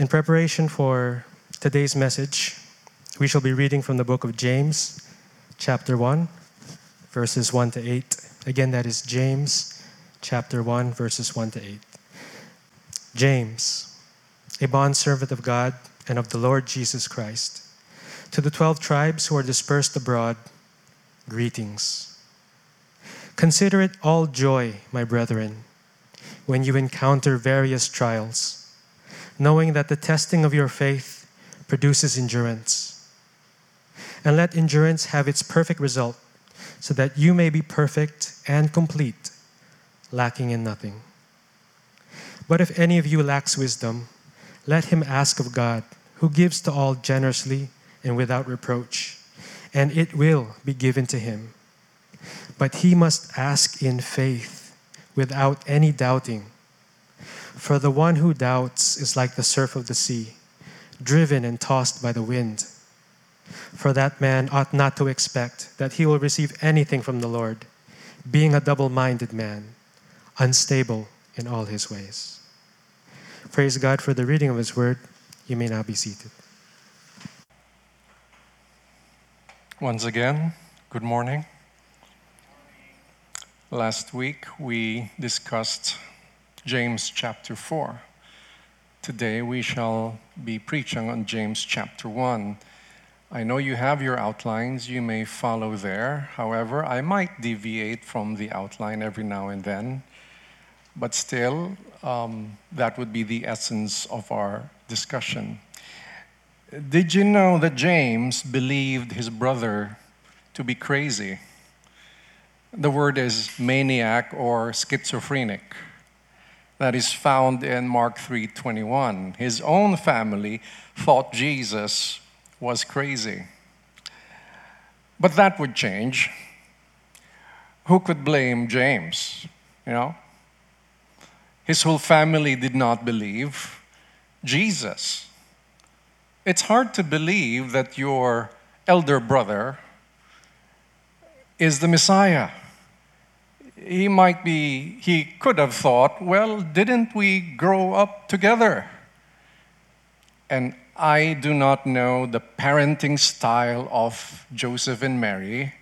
In preparation for today's message, we shall be reading from the book of James, chapter 1, verses 1 to 8. Again, that is James, chapter 1, verses 1 to 8. James, a bondservant of God and of the Lord Jesus Christ, to the twelve tribes who are dispersed abroad, greetings. Consider it all joy, my brethren, when you encounter various trials, knowing that the testing of your faith produces endurance. And let endurance have its perfect result, so that you may be perfect and complete, lacking in nothing. But if any of you lacks wisdom, let him ask of God, who gives to all generously and without reproach, and it will be given to him. But he must ask in faith, without any doubting. For the one who doubts is like the surf of the sea, driven and tossed by the wind. For that man ought not to expect that he will receive anything from the Lord, being a double minded man, unstable in all his ways. Praise God for the reading of His Word. You may now be seated. Once again, good morning. Last week we discussed James chapter 4. Today we shall be preaching on James chapter 1. I know you have your outlines, you may follow there. However, I might deviate from the outline every now and then. But still, um, that would be the essence of our discussion. Did you know that James believed his brother to be crazy? The word is maniac or schizophrenic. That is found in Mark 3:21. His own family thought Jesus was crazy. But that would change. Who could blame James? You know, his whole family did not believe Jesus. It's hard to believe that your elder brother is the Messiah. He might be, he could have thought, well, didn't we grow up together? And I do not know the parenting style of Joseph and Mary,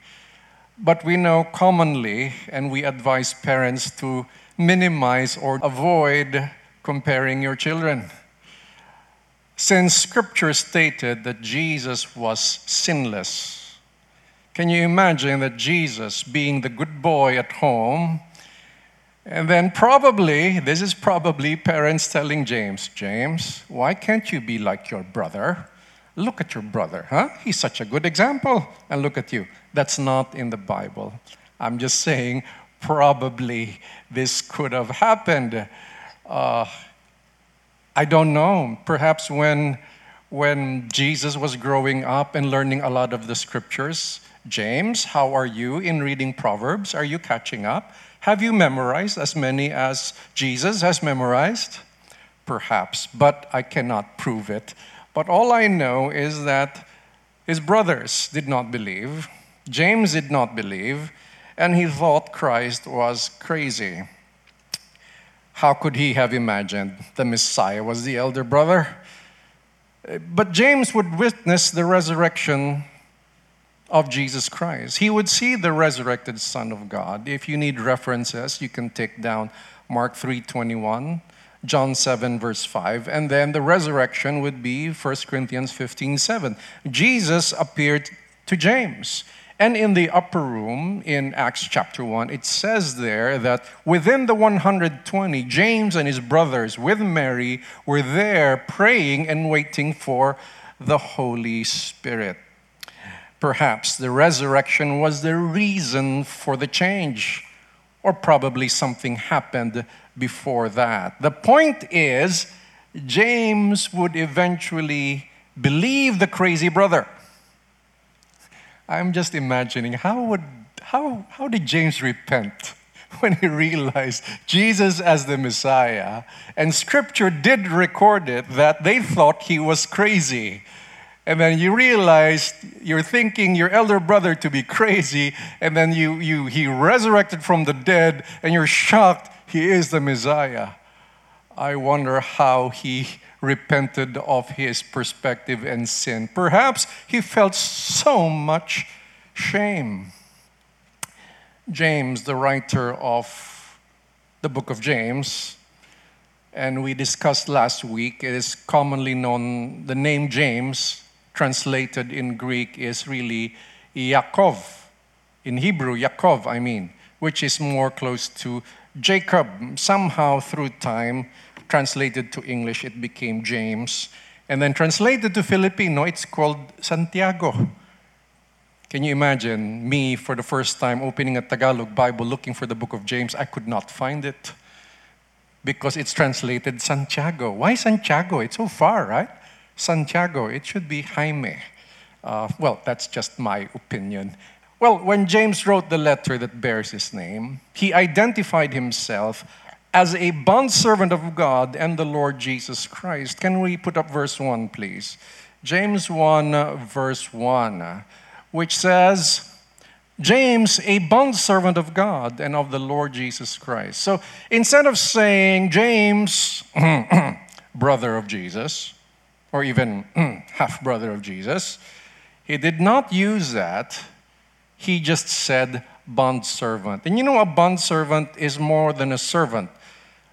but we know commonly, and we advise parents to minimize or avoid comparing your children. Since scripture stated that Jesus was sinless, can you imagine that Jesus being the good boy at home? And then, probably, this is probably parents telling James, James, why can't you be like your brother? Look at your brother, huh? He's such a good example. And look at you. That's not in the Bible. I'm just saying, probably this could have happened. Uh, I don't know. Perhaps when, when Jesus was growing up and learning a lot of the scriptures, James, how are you in reading Proverbs? Are you catching up? Have you memorized as many as Jesus has memorized? Perhaps, but I cannot prove it. But all I know is that his brothers did not believe, James did not believe, and he thought Christ was crazy. How could he have imagined the Messiah was the elder brother? But James would witness the resurrection of Jesus Christ. He would see the resurrected Son of God. If you need references, you can take down Mark 3:21, John 7 verse 5, and then the resurrection would be 1 Corinthians 15:7. Jesus appeared to James. And in the upper room in Acts chapter 1, it says there that within the 120, James and his brothers with Mary were there praying and waiting for the Holy Spirit. Perhaps the resurrection was the reason for the change, or probably something happened before that. The point is, James would eventually believe the crazy brother I'm just imagining how would how how did James repent when he realized Jesus as the Messiah? And scripture did record it that they thought he was crazy. And then you realize you're thinking your elder brother to be crazy, and then you, you he resurrected from the dead, and you're shocked he is the Messiah. I wonder how he repented of his perspective and sin. Perhaps he felt so much shame. James, the writer of the book of James, and we discussed last week, it is commonly known, the name James, translated in Greek, is really Yaakov. In Hebrew, Yaakov, I mean, which is more close to Jacob. Somehow, through time, translated to English, it became James. And then translated to Filipino, it's called Santiago. Can you imagine me for the first time opening a Tagalog Bible looking for the book of James? I could not find it because it's translated Santiago. Why Santiago? It's so far, right? Santiago, it should be Jaime. Uh, well, that's just my opinion. Well, when James wrote the letter that bears his name, he identified himself as a bondservant of God and the Lord Jesus Christ. Can we put up verse 1, please? James 1, verse 1 which says, James, a bondservant of God and of the Lord Jesus Christ. So instead of saying James, brother of Jesus, or even half brother of Jesus, he did not use that. He just said bondservant. And you know, a bondservant is more than a servant.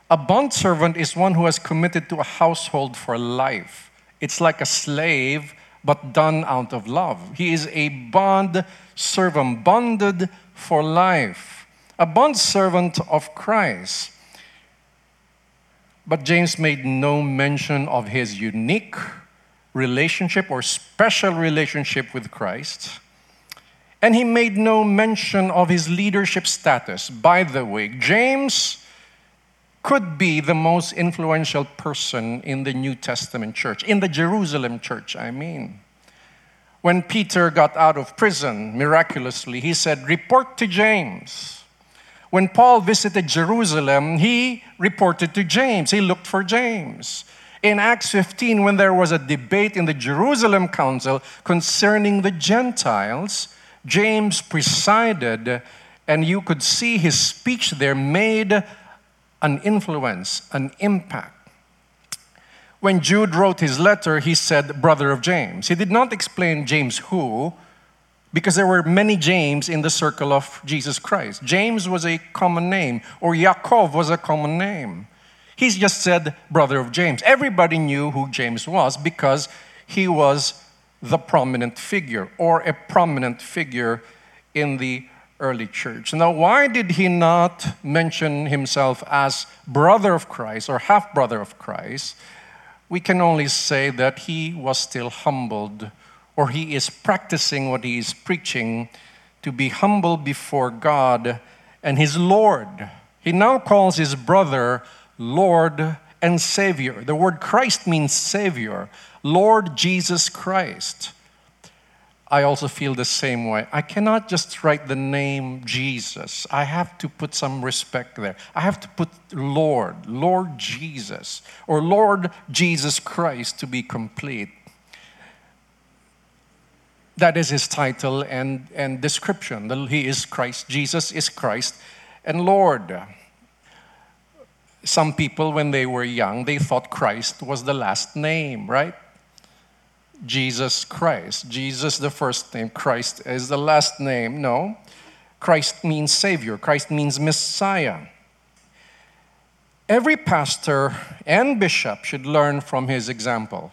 A bondservant is one who has committed to a household for life. It's like a slave but done out of love. He is a bond servant, bonded for life, a bond servant of Christ. But James made no mention of his unique relationship or special relationship with Christ. And he made no mention of his leadership status. By the way, James could be the most influential person in the New Testament church, in the Jerusalem church, I mean. When Peter got out of prison, miraculously, he said, Report to James. When Paul visited Jerusalem, he reported to James. He looked for James. In Acts 15, when there was a debate in the Jerusalem Council concerning the Gentiles, James presided, and you could see his speech there made an influence, an impact. When Jude wrote his letter, he said, brother of James. He did not explain James who, because there were many James in the circle of Jesus Christ. James was a common name, or Yaakov was a common name. He just said, brother of James. Everybody knew who James was because he was the prominent figure, or a prominent figure in the early church. Now, why did he not mention himself as brother of Christ or half brother of Christ? We can only say that he was still humbled, or he is practicing what he is preaching to be humble before God and his Lord. He now calls his brother Lord and Savior. The word Christ means Savior, Lord Jesus Christ. I also feel the same way. I cannot just write the name Jesus. I have to put some respect there. I have to put Lord, Lord Jesus, or Lord Jesus Christ to be complete. That is his title and, and description. He is Christ. Jesus is Christ and Lord. Some people, when they were young, they thought Christ was the last name, right? Jesus Christ. Jesus, the first name, Christ is the last name. No. Christ means Savior, Christ means Messiah. Every pastor and bishop should learn from his example.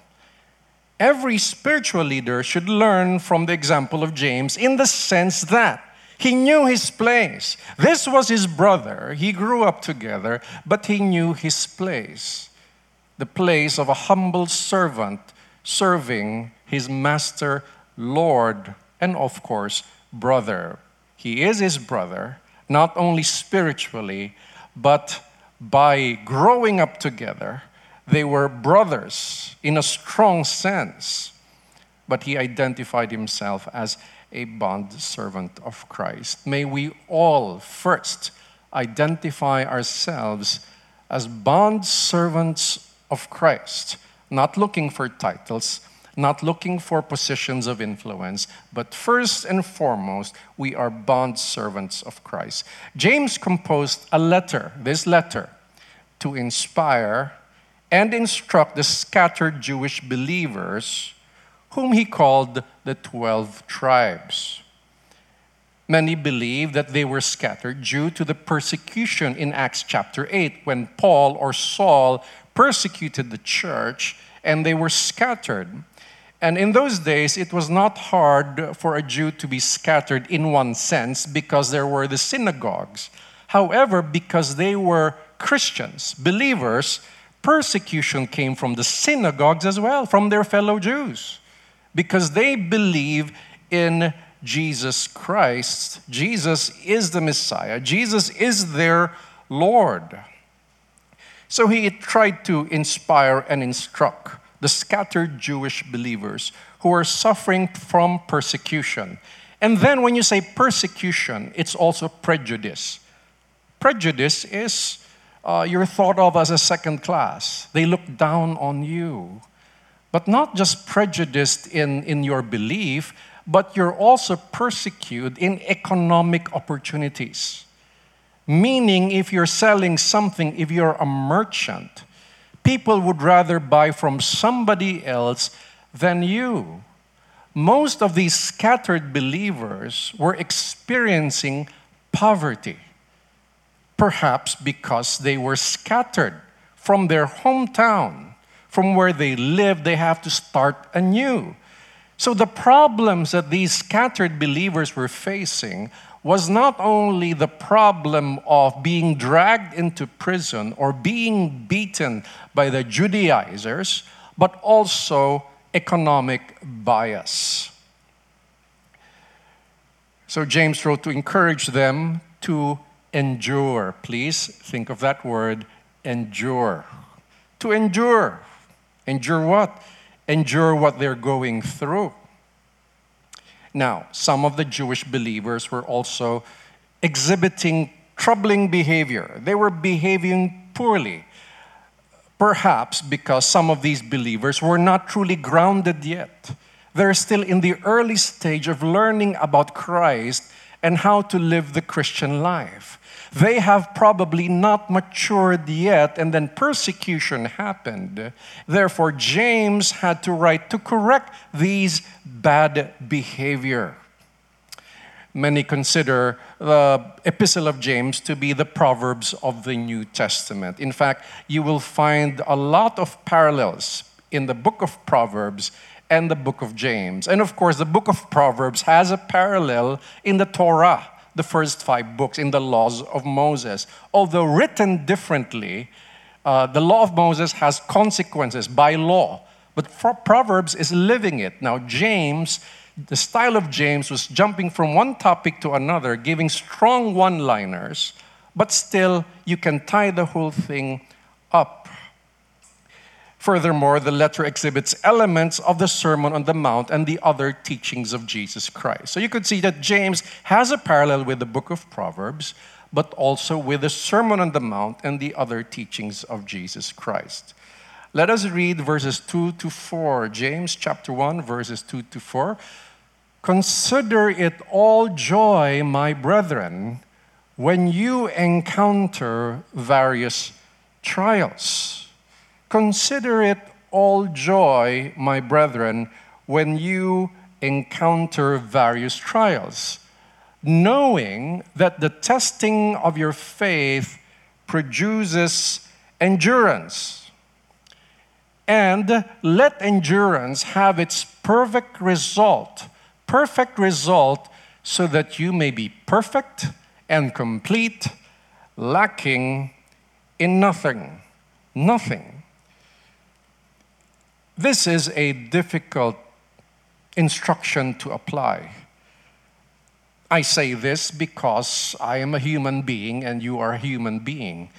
Every spiritual leader should learn from the example of James in the sense that he knew his place. This was his brother. He grew up together, but he knew his place the place of a humble servant serving his master, Lord, and of course, brother. He is his brother, not only spiritually, but by growing up together, they were brothers in a strong sense. But he identified himself as a bond servant of Christ. May we all first identify ourselves as bond servants of Christ not looking for titles, not looking for positions of influence, but first and foremost, we are bond servants of Christ. James composed a letter, this letter, to inspire and instruct the scattered Jewish believers, whom he called the 12 tribes. Many believe that they were scattered due to the persecution in Acts chapter 8 when Paul or Saul persecuted the church and they were scattered. And in those days, it was not hard for a Jew to be scattered in one sense because there were the synagogues. However, because they were Christians, believers, persecution came from the synagogues as well, from their fellow Jews, because they believe in Jesus Christ. Jesus is the Messiah, Jesus is their Lord. So he tried to inspire and instruct the scattered Jewish believers who are suffering from persecution. And then when you say persecution, it's also prejudice. Prejudice is uh, you're thought of as a second class, they look down on you. But not just prejudiced in, in your belief, but you're also persecuted in economic opportunities. Meaning, if you're selling something, if you're a merchant, people would rather buy from somebody else than you. Most of these scattered believers were experiencing poverty, perhaps because they were scattered from their hometown, from where they lived, they have to start anew. So, the problems that these scattered believers were facing was not only the problem of being dragged into prison or being beaten by the Judaizers, but also economic bias. So James wrote to encourage them to endure. Please think of that word, endure. To endure. Endure what? Endure what they're going through. Now, some of the Jewish believers were also exhibiting troubling behavior. They were behaving poorly. Perhaps because some of these believers were not truly grounded yet. They're still in the early stage of learning about Christ and how to live the Christian life. They have probably not matured yet, and then persecution happened. Therefore, James had to write to correct these bad behavior. Many consider the Epistle of James to be the Proverbs of the New Testament. In fact, you will find a lot of parallels in the book of Proverbs and the book of James. And of course, the book of Proverbs has a parallel in the Torah the first five books in the laws of Moses. Although written differently, uh, the law of Moses has consequences by law, but Proverbs is living it. Now, James, the style of James was jumping from one topic to another, giving strong one liners, but still you can tie the whole thing up Furthermore, the letter exhibits elements of the Sermon on the Mount and the other teachings of Jesus Christ. So you could see that James has a parallel with the book of Proverbs, but also with the Sermon on the Mount and the other teachings of Jesus Christ. Let us read verses 2 to 4. James chapter 1, verses 2 to 4. Consider it all joy, my brethren, when you encounter various trials Consider it all joy, my brethren, when you encounter various trials, knowing that the testing of your faith produces endurance. And let endurance have its perfect result, perfect result, so that you may be perfect and complete, lacking in nothing. Nothing. This is a difficult instruction to apply. I say this because I am a human being and you are a human being.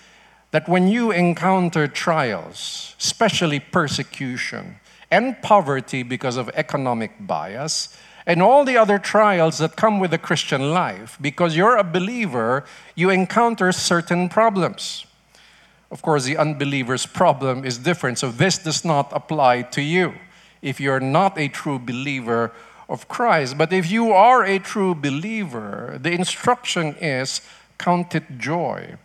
That when you encounter trials, especially persecution and poverty because of economic bias, and all the other trials that come with the Christian life, because you're a believer, you encounter certain problems. Of course, the unbeliever's problem is different, so this does not apply to you if you're not a true believer of Christ. But if you are a true believer, the instruction is count it joy.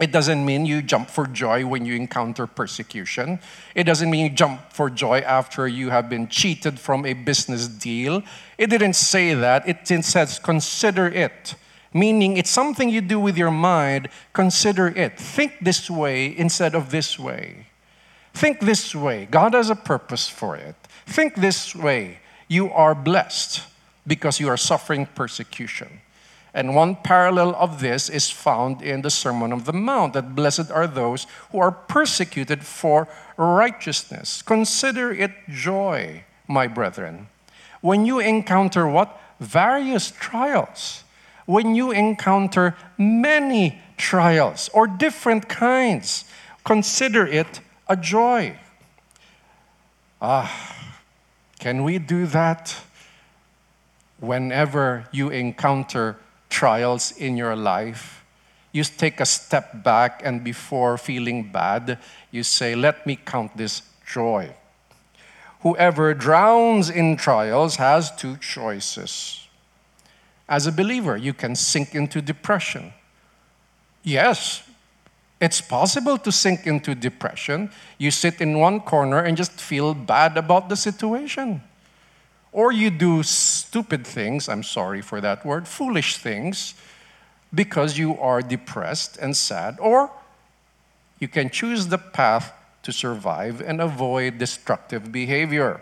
It doesn't mean you jump for joy when you encounter persecution. It doesn't mean you jump for joy after you have been cheated from a business deal. It didn't say that. It says, consider it. Meaning, it's something you do with your mind. Consider it. Think this way instead of this way. Think this way. God has a purpose for it. Think this way. You are blessed because you are suffering persecution. And one parallel of this is found in the Sermon on the Mount that blessed are those who are persecuted for righteousness. Consider it joy, my brethren, when you encounter what? Various trials. When you encounter many trials or different kinds, consider it a joy. Ah, can we do that whenever you encounter trials in your life, you take a step back and before feeling bad, you say, Let me count this joy. Whoever drowns in trials has two choices. As a believer, you can sink into depression. Yes, it's possible to sink into depression. You sit in one corner and just feel bad about the situation. Or you do stupid things, I'm sorry for that word, foolish things, because you are depressed and sad. Or you can choose the path to survive and avoid destructive behavior.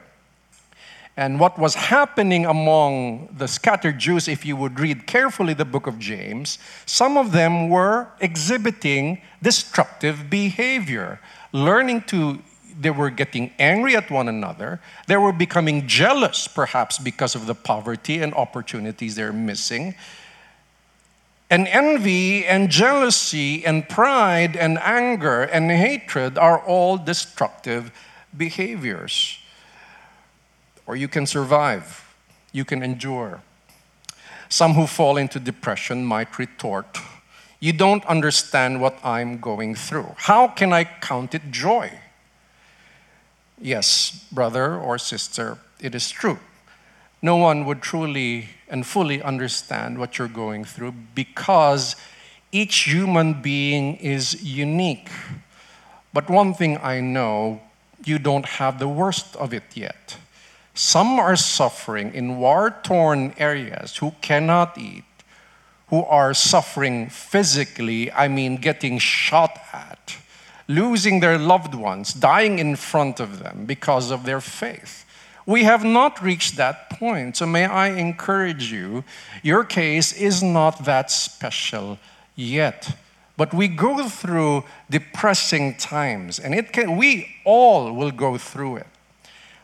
And what was happening among the scattered Jews, if you would read carefully the book of James, some of them were exhibiting destructive behavior, learning to they were getting angry at one another. They were becoming jealous, perhaps because of the poverty and opportunities they're missing. And envy and jealousy and pride and anger and hatred are all destructive behaviors. Or you can survive, you can endure. Some who fall into depression might retort, You don't understand what I'm going through. How can I count it joy? Yes, brother or sister, it is true. No one would truly and fully understand what you're going through because each human being is unique. But one thing I know you don't have the worst of it yet. Some are suffering in war torn areas who cannot eat, who are suffering physically, I mean, getting shot at losing their loved ones, dying in front of them because of their faith. We have not reached that point. So, may I encourage you, your case is not that special yet. But we go through depressing times, and it can, we all will go through it.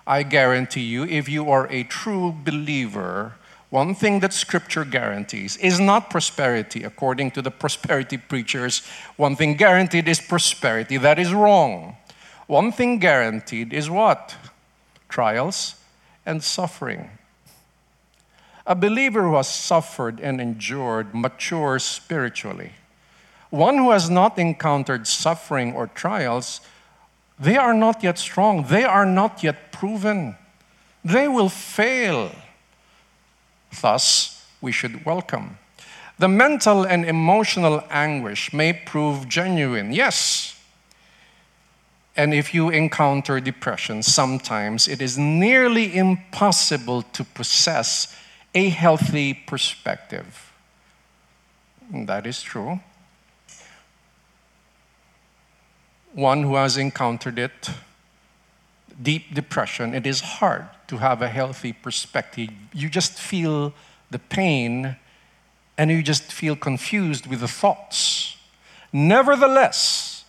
I guarantee you, if you are a true believer, one thing that scripture guarantees is not prosperity, according to the prosperity preachers. One thing guaranteed is prosperity. That is wrong. One thing guaranteed is what? Trials and suffering. A believer who has suffered and endured matures spiritually. One who has not encountered suffering or trials, they are not yet strong. They are not yet proven. They will fail. Thus, we should welcome. The mental and emotional anguish may prove genuine, yes. And if you encounter depression, sometimes it is nearly impossible to possess a healthy perspective. That is true. One who has encountered it, deep depression, it is hard to have a healthy perspective. You just feel the pain and you just feel confused with the thoughts. Nevertheless,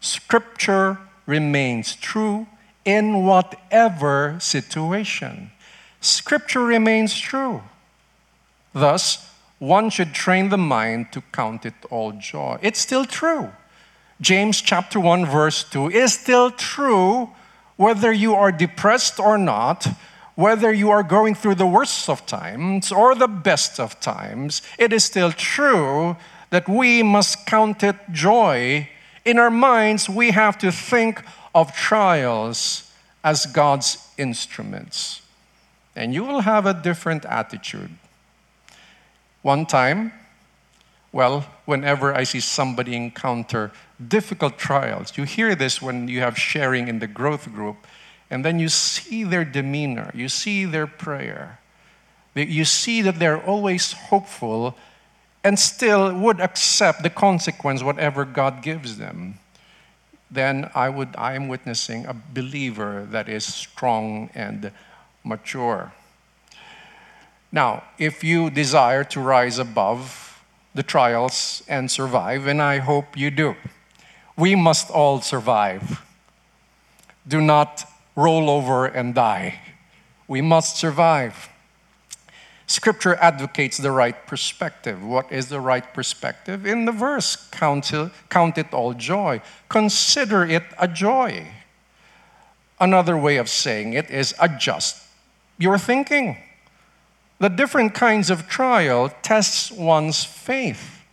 Scripture remains true in whatever situation. Scripture remains true. Thus, one should train the mind to count it all joy. It's still true. James chapter 1 verse 2 is still true whether you are depressed or not, whether you are going through the worst of times or the best of times, it is still true that we must count it joy. In our minds, we have to think of trials as God's instruments. And you will have a different attitude. One time, Well, whenever I see somebody encounter difficult trials, you hear this when you have sharing in the growth group, and then you see their demeanor, you see their prayer, you see that they're always hopeful and still would accept the consequence, whatever God gives them, then I, would, I am witnessing a believer that is strong and mature. Now, if you desire to rise above the trials and survive, and I hope you do, we must all survive. Do not roll over and die. We must survive. Scripture advocates the right perspective. What is the right perspective? In the verse, count, count it all joy. Consider it a joy. Another way of saying it is adjust your thinking. The different kinds of trial tests one's faith.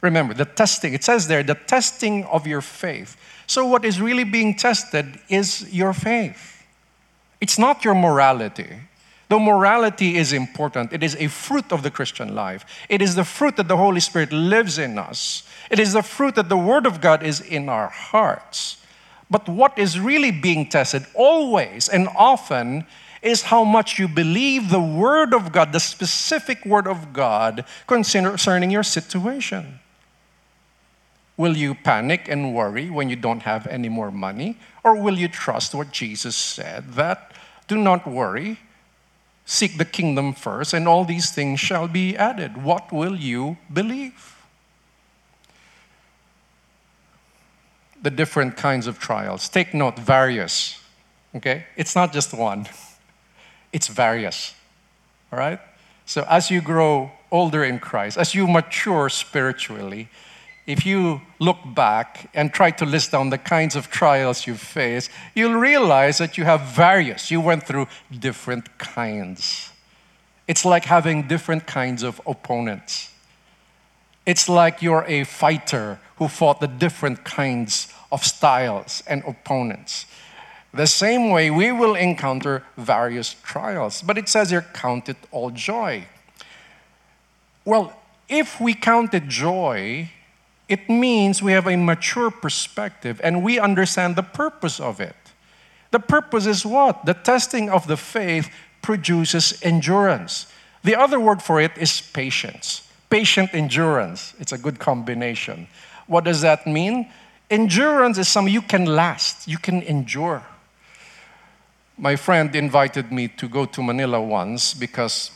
Remember, the testing, it says there, the testing of your faith. So, what is really being tested is your faith. It's not your morality. Though morality is important, it is a fruit of the Christian life. It is the fruit that the Holy Spirit lives in us. It is the fruit that the Word of God is in our hearts. But what is really being tested always and often is how much you believe the Word of God, the specific Word of God concerning your situation. Will you panic and worry when you don't have any more money? Or will you trust what Jesus said that do not worry, Seek the kingdom first, and all these things shall be added. What will you believe? The different kinds of trials. Take note, various. Okay? It's not just one, it's various. All right? So as you grow older in Christ, as you mature spiritually, if you look back and try to list down the kinds of trials you face, you'll realize that you have various. You went through different kinds. It's like having different kinds of opponents. It's like you're a fighter who fought the different kinds of styles and opponents. The same way we will encounter various trials. But it says here, count it all joy. Well, if we count it joy, it means we have a mature perspective and we understand the purpose of it. The purpose is what? The testing of the faith produces endurance. The other word for it is patience. Patient endurance. It's a good combination. What does that mean? Endurance is something you can last, you can endure. My friend invited me to go to Manila once because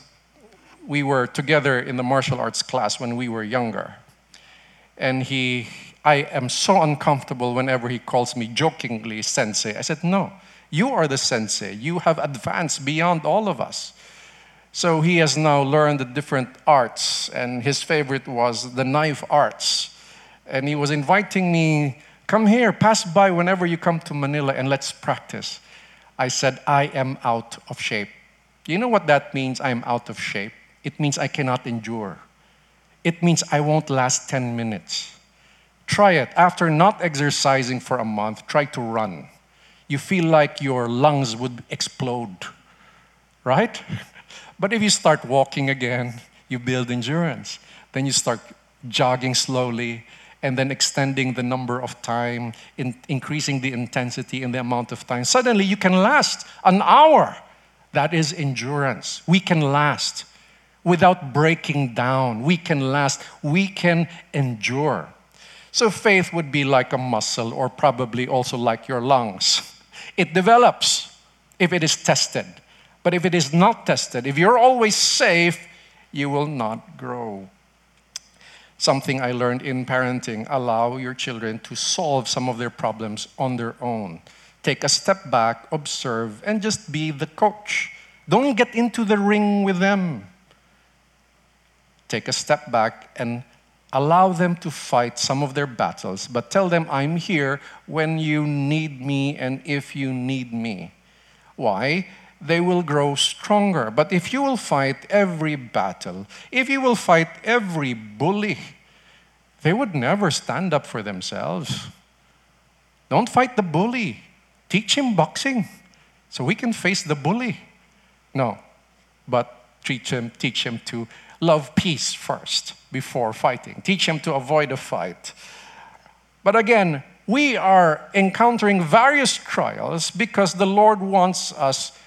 we were together in the martial arts class when we were younger and he, I am so uncomfortable whenever he calls me jokingly sensei. I said, No, you are the sensei. You have advanced beyond all of us. So he has now learned the different arts, and his favorite was the knife arts. And he was inviting me, Come here, pass by whenever you come to Manila, and let's practice. I said, I am out of shape. You know what that means? I am out of shape. It means I cannot endure it means I won't last 10 minutes. Try it. After not exercising for a month, try to run. You feel like your lungs would explode, right? But if you start walking again, you build endurance. Then you start jogging slowly and then extending the number of time, in, increasing the intensity and the amount of time. Suddenly you can last an hour. That is endurance. We can last without breaking down. We can last, we can endure. So faith would be like a muscle, or probably also like your lungs. It develops if it is tested. But if it is not tested, if you're always safe, you will not grow. Something I learned in parenting allow your children to solve some of their problems on their own. Take a step back, observe, and just be the coach. Don't get into the ring with them take a step back and allow them to fight some of their battles, but tell them, I'm here when you need me and if you need me. Why? They will grow stronger. But if you will fight every battle, if you will fight every bully, they would never stand up for themselves. Don't fight the bully. Teach him boxing so we can face the bully. No, but teach him, teach him to love peace first before fighting. Teach him to avoid a fight. But again, we are encountering various trials because the Lord wants us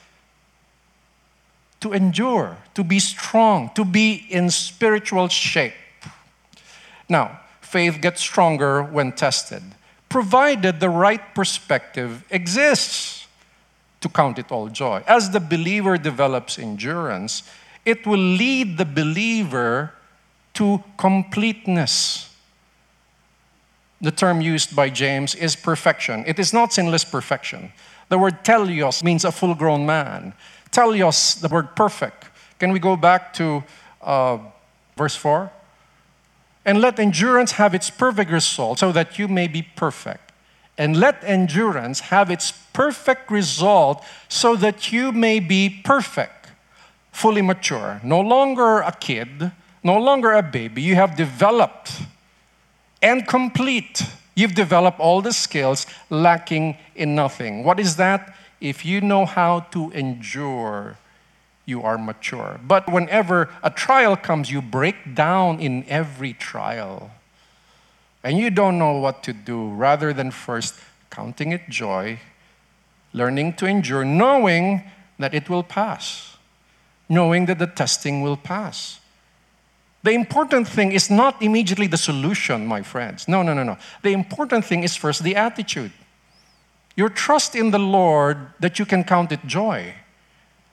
to endure, to be strong, to be in spiritual shape. Now, faith gets stronger when tested, provided the right perspective exists to count it all joy. As the believer develops endurance, it will lead the believer to completeness. The term used by James is perfection. It is not sinless perfection. The word telios means a full grown man. Telios, the word perfect. Can we go back to uh, verse 4? And let endurance have its perfect result, so that you may be perfect. And let endurance have its perfect result, so that you may be perfect, fully mature, no longer a kid, no longer a baby. You have developed and complete. You've developed all the skills, lacking in nothing. What is that? If you know how to endure, you are mature. But whenever a trial comes, you break down in every trial. And you don't know what to do, rather than first counting it joy, learning to endure, knowing that it will pass, knowing that the testing will pass. The important thing is not immediately the solution, my friends. No, no, no, no. The important thing is first the attitude. Your trust in the Lord that you can count it joy.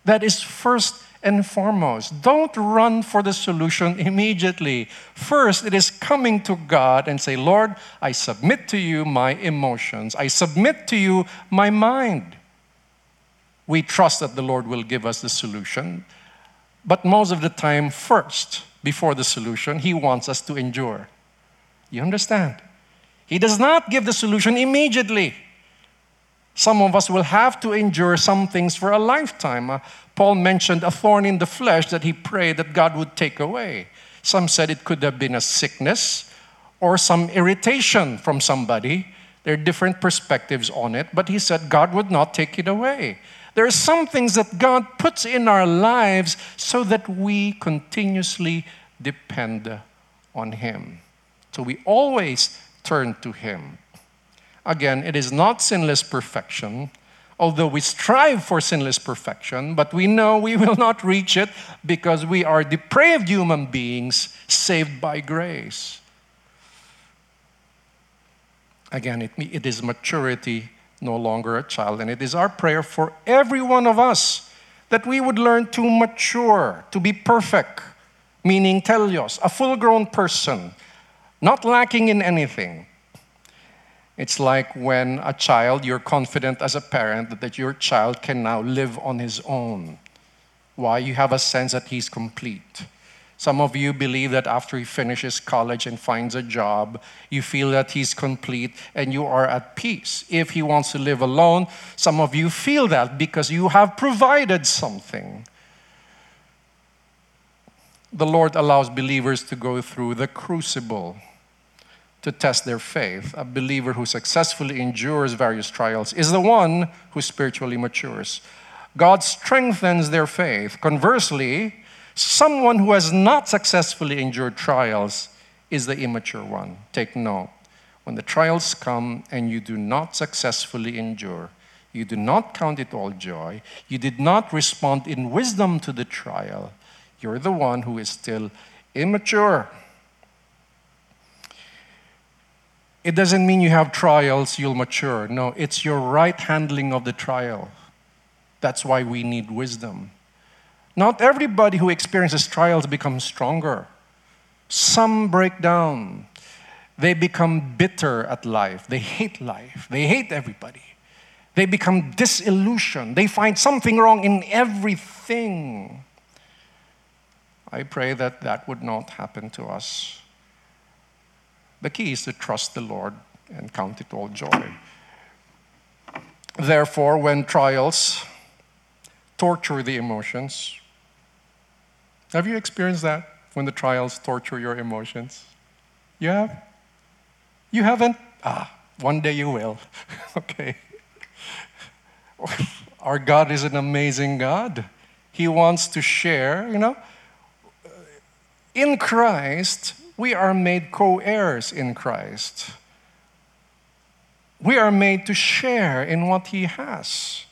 That is first and foremost. Don't run for the solution immediately. First, it is coming to God and say, Lord, I submit to you my emotions, I submit to you my mind. We trust that the Lord will give us the solution, but most of the time, first, before the solution, He wants us to endure. You understand? He does not give the solution immediately. Some of us will have to endure some things for a lifetime. Uh, Paul mentioned a thorn in the flesh that he prayed that God would take away. Some said it could have been a sickness or some irritation from somebody. There are different perspectives on it, but he said God would not take it away. There are some things that God puts in our lives so that we continuously depend on Him. So we always turn to Him. Again, it is not sinless perfection, although we strive for sinless perfection, but we know we will not reach it because we are depraved human beings saved by grace. Again, it, it is maturity no longer a child. And it is our prayer for every one of us that we would learn to mature, to be perfect, meaning teleos, a full grown person, not lacking in anything. It's like when a child, you're confident as a parent that your child can now live on his own. Why? You have a sense that he's complete. Some of you believe that after he finishes college and finds a job, you feel that he's complete and you are at peace. If he wants to live alone, some of you feel that because you have provided something. The Lord allows believers to go through the crucible to test their faith. A believer who successfully endures various trials is the one who spiritually matures. God strengthens their faith. Conversely, Someone who has not successfully endured trials is the immature one. Take note. When the trials come and you do not successfully endure, you do not count it all joy, you did not respond in wisdom to the trial, you're the one who is still immature. It doesn't mean you have trials, you'll mature. No, it's your right handling of the trial. That's why we need wisdom. Not everybody who experiences trials becomes stronger. Some break down. They become bitter at life. They hate life. They hate everybody. They become disillusioned. They find something wrong in everything. I pray that that would not happen to us. The key is to trust the Lord and count it all joy. Therefore, when trials torture the emotions, have you experienced that when the trials torture your emotions? You have? You haven't? Ah, one day you will. okay. Our God is an amazing God. He wants to share, you know. In Christ, we are made co heirs in Christ. We are made to share in what He has.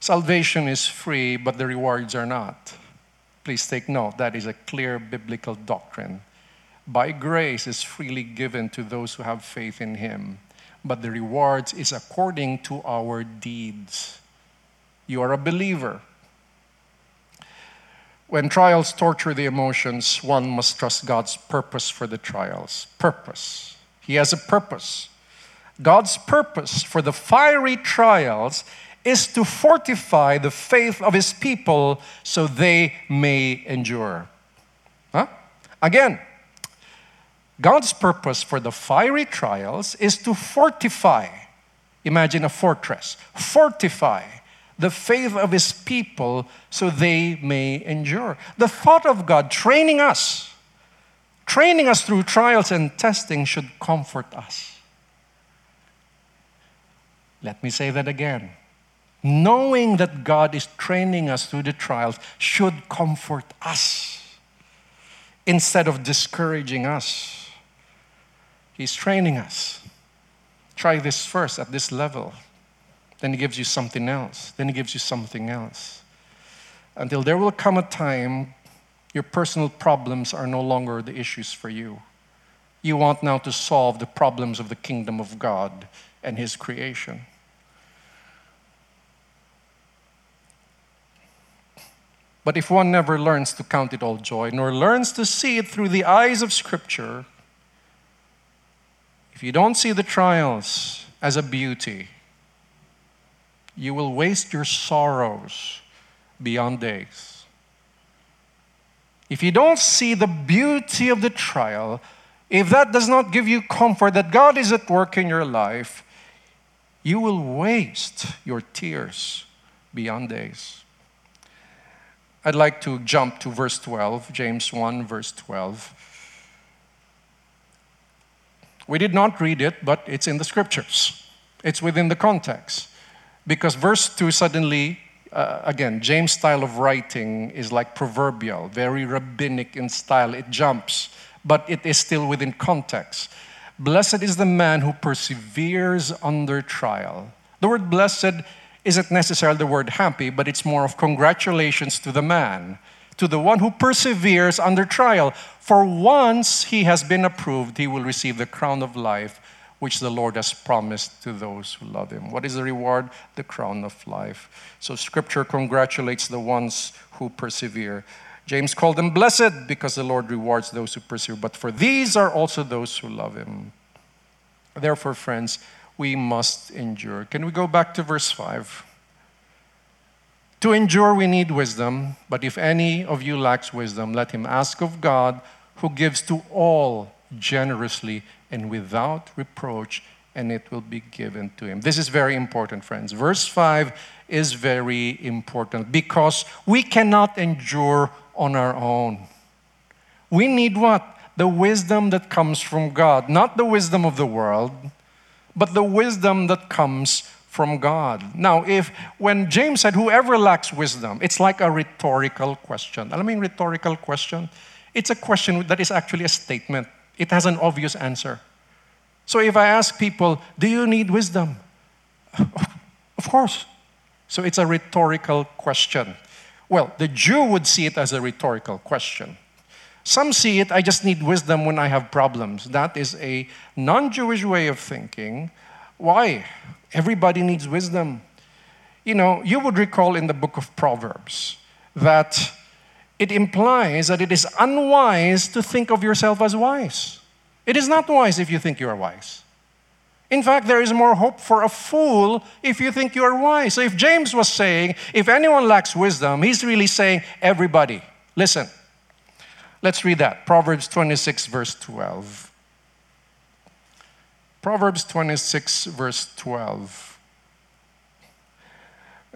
Salvation is free, but the rewards are not. Please take note, that is a clear biblical doctrine. By grace is freely given to those who have faith in Him, but the rewards is according to our deeds. You are a believer. When trials torture the emotions, one must trust God's purpose for the trials. Purpose. He has a purpose. God's purpose for the fiery trials is to fortify the faith of his people so they may endure. Huh? Again, God's purpose for the fiery trials is to fortify. Imagine a fortress. Fortify the faith of his people so they may endure. The thought of God training us, training us through trials and testing should comfort us. Let me say that again. Knowing that God is training us through the trials should comfort us instead of discouraging us. He's training us. Try this first at this level. Then He gives you something else. Then He gives you something else. Until there will come a time your personal problems are no longer the issues for you. You want now to solve the problems of the kingdom of God and His creation. But if one never learns to count it all joy, nor learns to see it through the eyes of Scripture, if you don't see the trials as a beauty, you will waste your sorrows beyond days. If you don't see the beauty of the trial, if that does not give you comfort that God is at work in your life, you will waste your tears beyond days. I'd like to jump to verse 12, James 1, verse 12. We did not read it, but it's in the scriptures, it's within the context. Because verse 2 suddenly, uh, again, James' style of writing is like proverbial, very rabbinic in style. It jumps, but it is still within context. Blessed is the man who perseveres under trial. The word blessed isn't necessarily the word happy, but it's more of congratulations to the man, to the one who perseveres under trial. For once he has been approved, he will receive the crown of life which the Lord has promised to those who love him. What is the reward? The crown of life. So scripture congratulates the ones who persevere. James called them blessed because the Lord rewards those who persevere. But for these are also those who love him. Therefore, friends, we must endure. Can we go back to verse 5? To endure, we need wisdom, but if any of you lacks wisdom, let him ask of God, who gives to all generously and without reproach, and it will be given to him. This is very important, friends. Verse 5 is very important because we cannot endure on our own. We need what? The wisdom that comes from God, not the wisdom of the world, but the wisdom that comes from God. Now, if when James said, Whoever lacks wisdom, it's like a rhetorical question. I mean, rhetorical question. It's a question that is actually a statement. It has an obvious answer. So if I ask people, Do you need wisdom? Of course. So it's a rhetorical question. Well, the Jew would see it as a rhetorical question. Some see it, I just need wisdom when I have problems. That is a non Jewish way of thinking. Why? Everybody needs wisdom. You know, you would recall in the book of Proverbs that it implies that it is unwise to think of yourself as wise. It is not wise if you think you are wise. In fact, there is more hope for a fool if you think you are wise. So if James was saying, if anyone lacks wisdom, he's really saying, everybody, listen. Let's read that. Proverbs 26, verse 12. Proverbs 26, verse 12.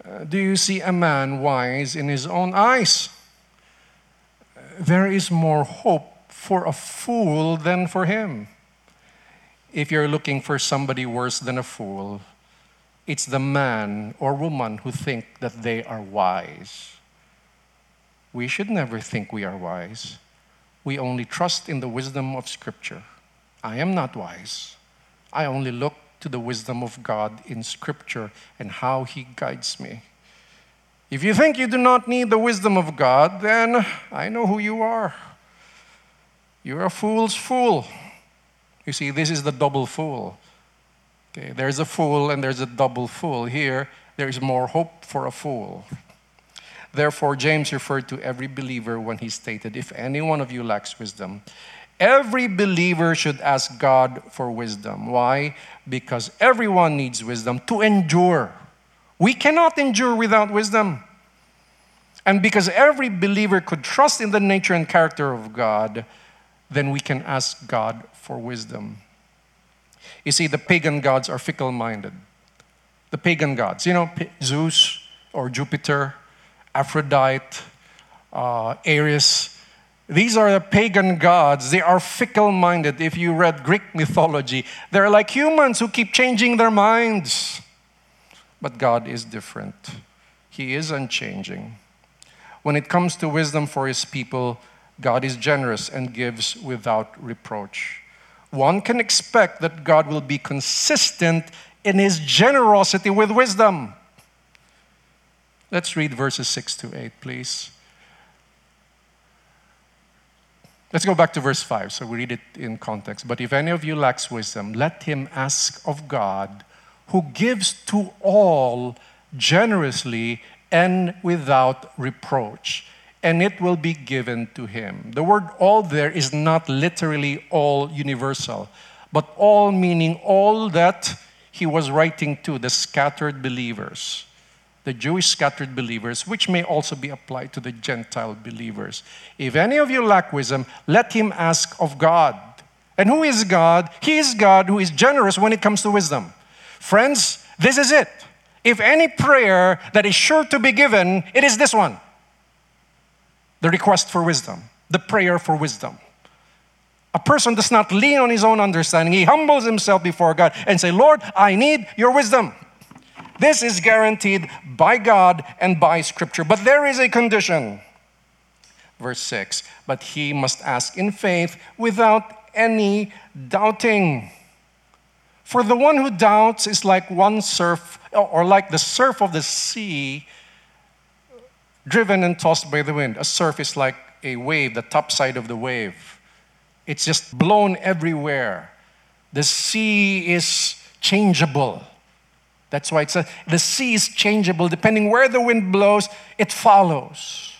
Uh, do you see a man wise in his own eyes? There is more hope for a fool than for him. If you're looking for somebody worse than a fool, it's the man or woman who think that they are wise. We should never think we are wise. We only trust in the wisdom of Scripture. I am not wise. I only look to the wisdom of God in Scripture and how He guides me. If you think you do not need the wisdom of God, then I know who you are. You're a fool's fool. You see, this is the double fool. Okay, there's a fool and there's a double fool. Here, there is more hope for a fool. Therefore, James referred to every believer when he stated, If any one of you lacks wisdom, every believer should ask God for wisdom. Why? Because everyone needs wisdom to endure. We cannot endure without wisdom. And because every believer could trust in the nature and character of God, then we can ask God for wisdom. You see, the pagan gods are fickle minded. The pagan gods, you know, Zeus or Jupiter, Aphrodite, uh, Ares. These are the pagan gods. They are fickle minded. If you read Greek mythology, they're like humans who keep changing their minds. But God is different, He is unchanging. When it comes to wisdom for His people, God is generous and gives without reproach. One can expect that God will be consistent in His generosity with wisdom. Let's read verses 6 to 8, please. Let's go back to verse 5, so we read it in context. But if any of you lacks wisdom, let him ask of God, who gives to all generously and without reproach, and it will be given to him. The word all there is not literally all universal, but all meaning all that he was writing to the scattered believers the Jewish scattered believers, which may also be applied to the Gentile believers. If any of you lack wisdom, let him ask of God. And who is God? He is God who is generous when it comes to wisdom. Friends, this is it. If any prayer that is sure to be given, it is this one the request for wisdom, the prayer for wisdom. A person does not lean on his own understanding. He humbles himself before God and say, Lord, I need your wisdom. This is guaranteed by God and by Scripture. But there is a condition. Verse 6 But he must ask in faith without any doubting. For the one who doubts is like one surf, or like the surf of the sea, driven and tossed by the wind. A surf is like a wave, the top side of the wave. It's just blown everywhere. The sea is changeable. That's why it's a, the sea is changeable. Depending where the wind blows, it follows.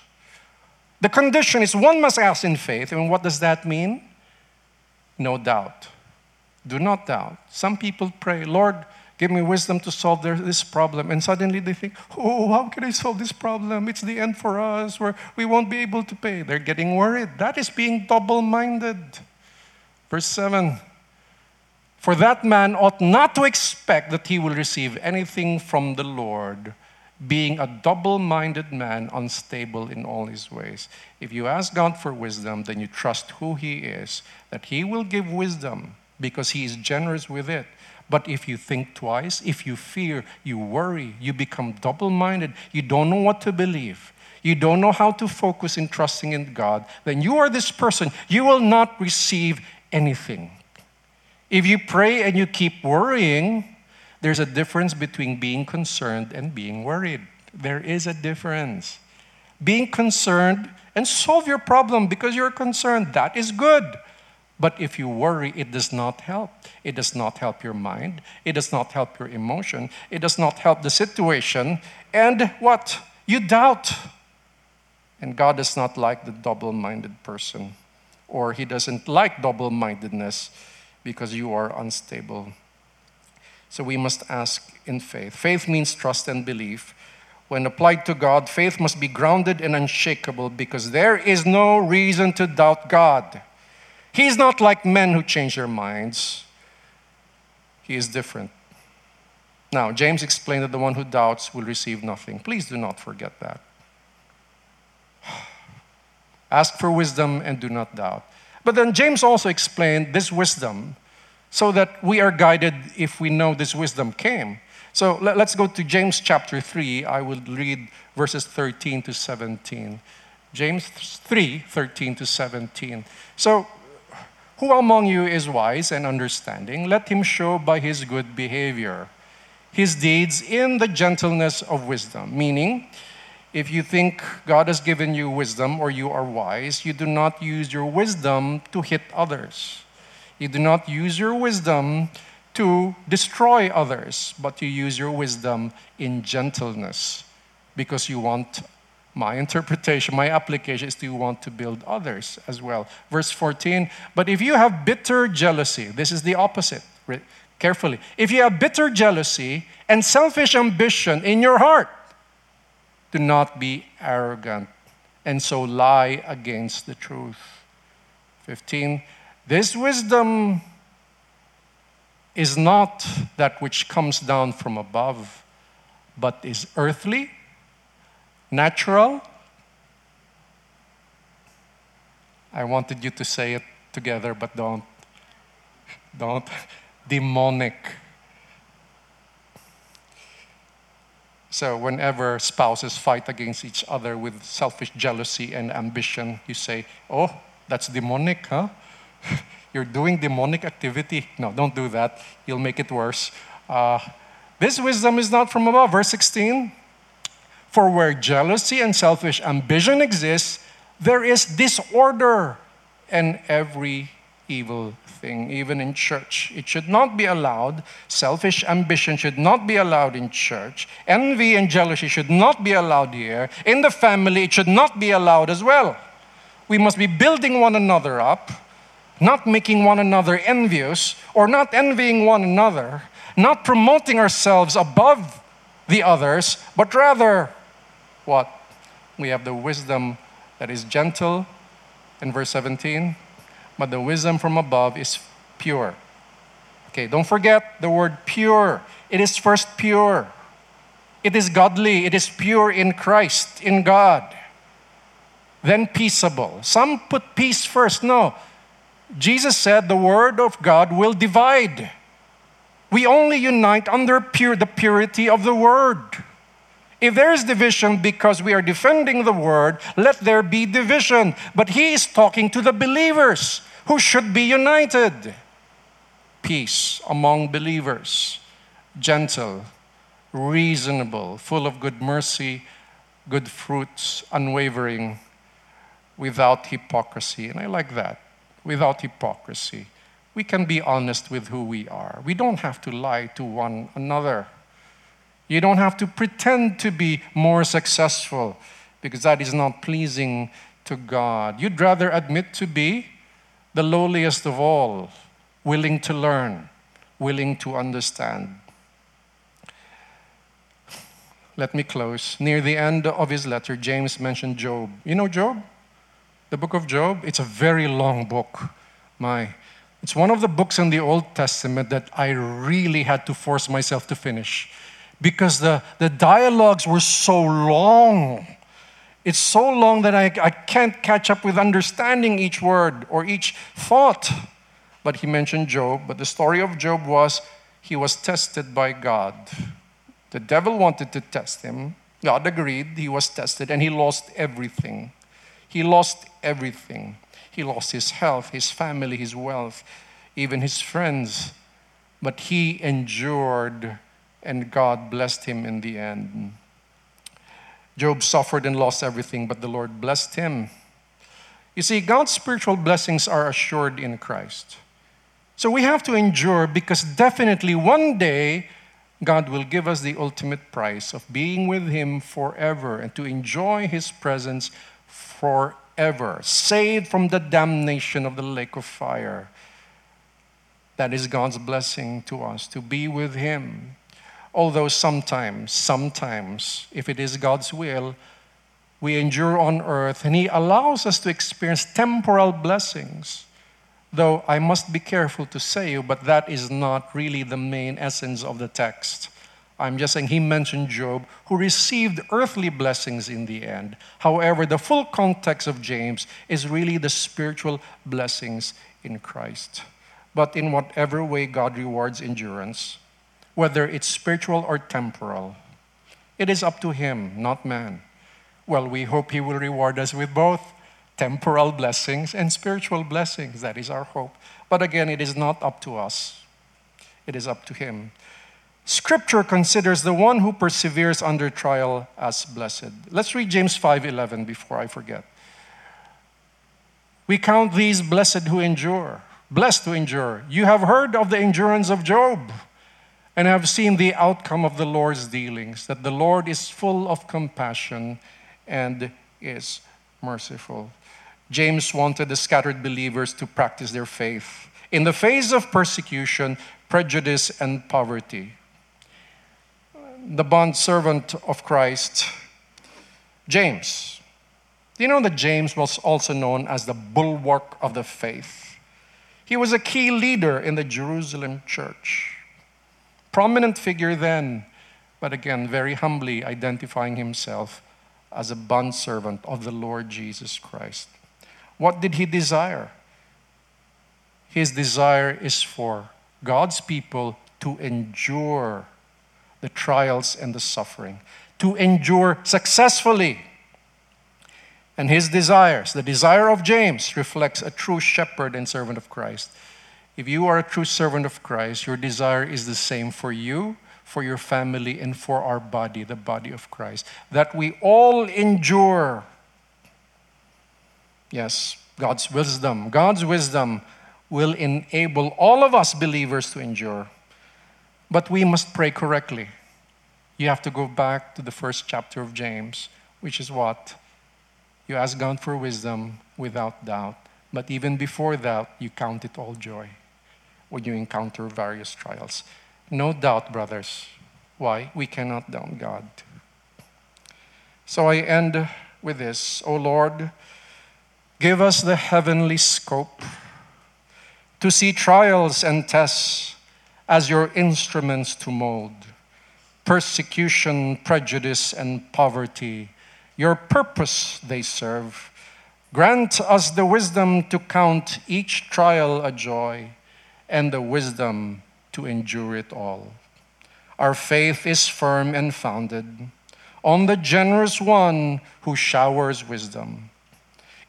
The condition is one must ask in faith. And what does that mean? No doubt. Do not doubt. Some people pray, Lord, give me wisdom to solve their, this problem. And suddenly they think, oh, how can I solve this problem? It's the end for us, where we won't be able to pay. They're getting worried. That is being double minded. Verse 7 for that man ought not to expect that he will receive anything from the Lord, being a double minded man, unstable in all his ways. If you ask God for wisdom, then you trust who he is, that he will give wisdom because he is generous with it. But if you think twice, if you fear, you worry, you become double minded, you don't know what to believe, you don't know how to focus in trusting in God, then you are this person. You will not receive anything. If you pray and you keep worrying, there's a difference between being concerned and being worried. There is a difference. Being concerned and solve your problem because you're concerned, that is good. But if you worry, it does not help. It does not help your mind. It does not help your emotion. It does not help the situation. And what? You doubt. And God does not like the double minded person, or He doesn't like double mindedness because you are unstable. So we must ask in faith. Faith means trust and belief. When applied to God, faith must be grounded and unshakable because there is no reason to doubt God. He's not like men who change their minds, He is different. Now, James explained that the one who doubts will receive nothing. Please do not forget that. Ask for wisdom and do not doubt. But then James also explained this wisdom so that we are guided if we know this wisdom came. So let, us go to James chapter 3. I will read verses 13 to 17. James 3 13 to 17. So, who among you is wise and understanding? Let him show by his good behavior his deeds in the gentleness of wisdom. Meaning, if you think God has given you wisdom or you are wise, you do not use your wisdom to hit others. You do not use your wisdom to destroy others, but you use your wisdom in gentleness because you want my interpretation, my application is to want to build others as well. Verse 14, but if you have bitter jealousy, this is the opposite. Carefully. If you have bitter jealousy and selfish ambition in your heart, do not be arrogant and so lie against the truth. 15, this wisdom is not that which comes down from above, but is earthly Natural? I wanted you to say it together, but don't. Don't. Demonic. So, whenever spouses fight against each other with selfish jealousy and ambition, you say, Oh, that's demonic, huh? You're doing demonic activity. No, don't do that. You'll make it worse. Uh, this wisdom is not from above. Verse 16 for where jealousy and selfish ambition exists, there is disorder and every evil thing, even in church. It should not be allowed. Selfish ambition should not be allowed in church. Envy and jealousy should not be allowed here. In the family, it should not be allowed as well. We must be building one another up, not making one another envious or not envying one another, not promoting ourselves above the others, but rather what? We have the wisdom that is gentle in verse 17, but the wisdom from above is pure. Okay, don't forget the word pure. It is first pure. It is godly. It is pure in Christ, in God. Then peaceable. Some put peace first. No. Jesus said the word of God will divide. We only unite under pure, the purity of the word. If there is division because we are defending the word, let there be division. But he is talking to the believers who should be united. Peace among believers, gentle, reasonable, full of good mercy, good fruits, unwavering, without hypocrisy. And I like that. Without hypocrisy. We can be honest with who we are. We don't have to lie to one another. You don't have to pretend to be more successful because that is not pleasing to God. You'd rather admit to be the lowliest of all, willing to learn, willing to understand. Let me close. Near the end of his letter, James mentioned Job. You know Job? The book of Job? It's a very long book. My, it's one of the books in the Old Testament that I really had to force myself to finish because the, the dialogues were so long. It's so long that I, I can't catch up with understanding each word or each thought. But he mentioned Job, but the story of Job was he was tested by God. The devil wanted to test him. God agreed, he was tested, and he lost everything. He lost everything. He lost his health, his family, his wealth, even his friends. But he endured and God blessed him in the end. Job suffered and lost everything, but the Lord blessed him. You see, God's spiritual blessings are assured in Christ. So we have to endure because definitely one day God will give us the ultimate prize of being with Him forever and to enjoy His presence forever, saved from the damnation of the lake of fire. That is God's blessing to us, to be with Him. Although sometimes, sometimes, if it is God's will, we endure on earth and He allows us to experience temporal blessings. Though I must be careful to say, but that is not really the main essence of the text. I'm just saying he mentioned Job, who received earthly blessings in the end. However, the full context of James is really the spiritual blessings in Christ. But in whatever way God rewards endurance, whether it's spiritual or temporal. It is up to Him, not man. Well, we hope He will reward us with both temporal blessings and spiritual blessings. That is our hope. But again, it is not up to us, it is up to Him. Scripture considers the one who perseveres under trial as blessed. Let's read James 5:11 before I forget. We count these blessed who endure, blessed who endure. You have heard of the endurance of Job and I've seen the outcome of the Lord's dealings, that the Lord is full of compassion and is merciful. James wanted the scattered believers to practice their faith in the face of persecution, prejudice, and poverty. The bond servant of Christ, James. Do you know that James was also known as the bulwark of the faith? He was a key leader in the Jerusalem church. Prominent figure then, but again, very humbly identifying himself as a bondservant of the Lord Jesus Christ. What did he desire? His desire is for God's people to endure the trials and the suffering, to endure successfully. And his desires, the desire of James, reflects a true shepherd and servant of Christ. If you are a true servant of Christ, your desire is the same for you, for your family, and for our body, the body of Christ. That we all endure. Yes, God's wisdom. God's wisdom will enable all of us believers to endure. But we must pray correctly. You have to go back to the first chapter of James, which is what? You ask God for wisdom without doubt. But even before that, you count it all joy when you encounter various trials. No doubt, brothers. Why? We cannot doubt God. So I end with this. O Lord, give us the heavenly scope to see trials and tests as your instruments to mold. Persecution, prejudice, and poverty, your purpose they serve. Grant us the wisdom to count each trial a joy and the wisdom to endure it all. Our faith is firm and founded on the generous one who showers wisdom,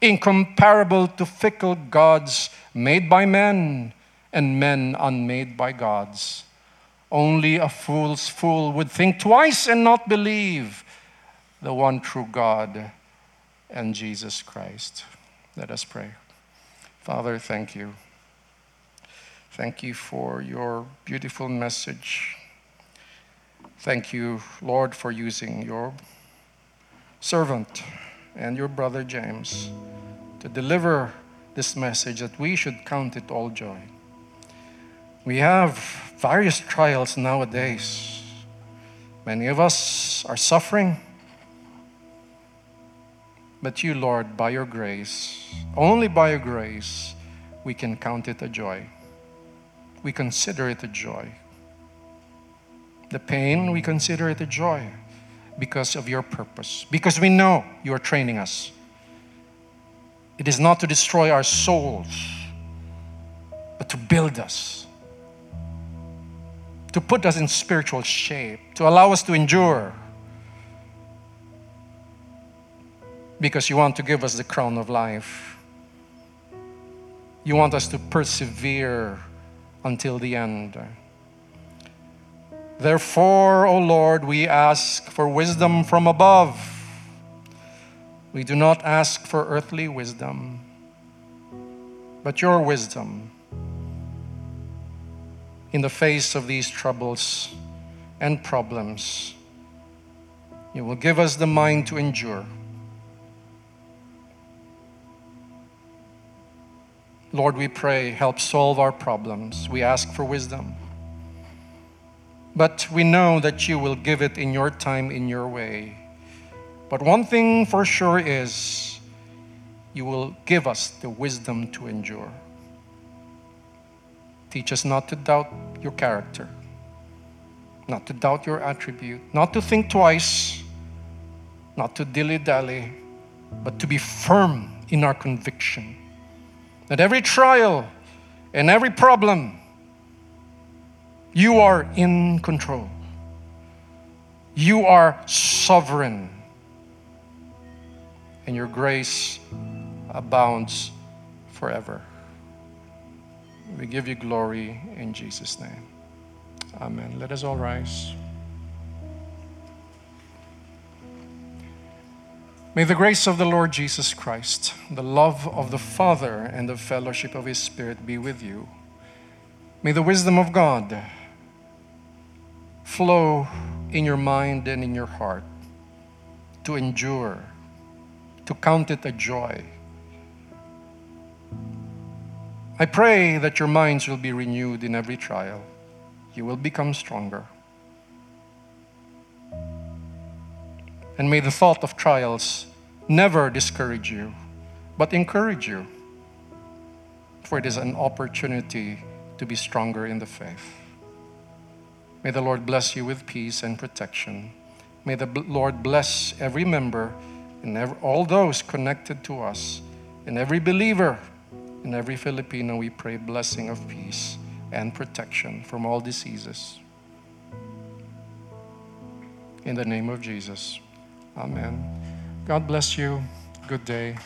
incomparable to fickle gods made by men and men unmade by gods. Only a fool's fool would think twice and not believe the one true God and Jesus Christ. Let us pray. Father, thank you. Thank you for your beautiful message. Thank you, Lord, for using your servant and your brother James to deliver this message that we should count it all joy. We have various trials nowadays. Many of us are suffering. But you, Lord, by your grace, only by your grace, we can count it a joy we consider it a joy. The pain, we consider it a joy because of your purpose, because we know you are training us. It is not to destroy our souls, but to build us, to put us in spiritual shape, to allow us to endure. Because you want to give us the crown of life. You want us to persevere until the end. Therefore, O Lord, we ask for wisdom from above. We do not ask for earthly wisdom, but your wisdom in the face of these troubles and problems. You will give us the mind to endure. Lord, we pray, help solve our problems. We ask for wisdom. But we know that you will give it in your time, in your way. But one thing for sure is you will give us the wisdom to endure. Teach us not to doubt your character, not to doubt your attribute, not to think twice, not to dilly dally, but to be firm in our conviction that every trial and every problem, you are in control. You are sovereign. and your grace abounds forever. We give you glory in Jesus' name. Amen. Let us all rise. May the grace of the Lord Jesus Christ, the love of the Father, and the fellowship of His Spirit be with you. May the wisdom of God flow in your mind and in your heart to endure, to count it a joy. I pray that your minds will be renewed in every trial. You will become stronger. And may the thought of trials never discourage you, but encourage you. For it is an opportunity to be stronger in the faith. May the Lord bless you with peace and protection. May the Lord bless every member and every, all those connected to us, and every believer and every Filipino. We pray blessing of peace and protection from all diseases. In the name of Jesus. Amen. God bless you. Good day.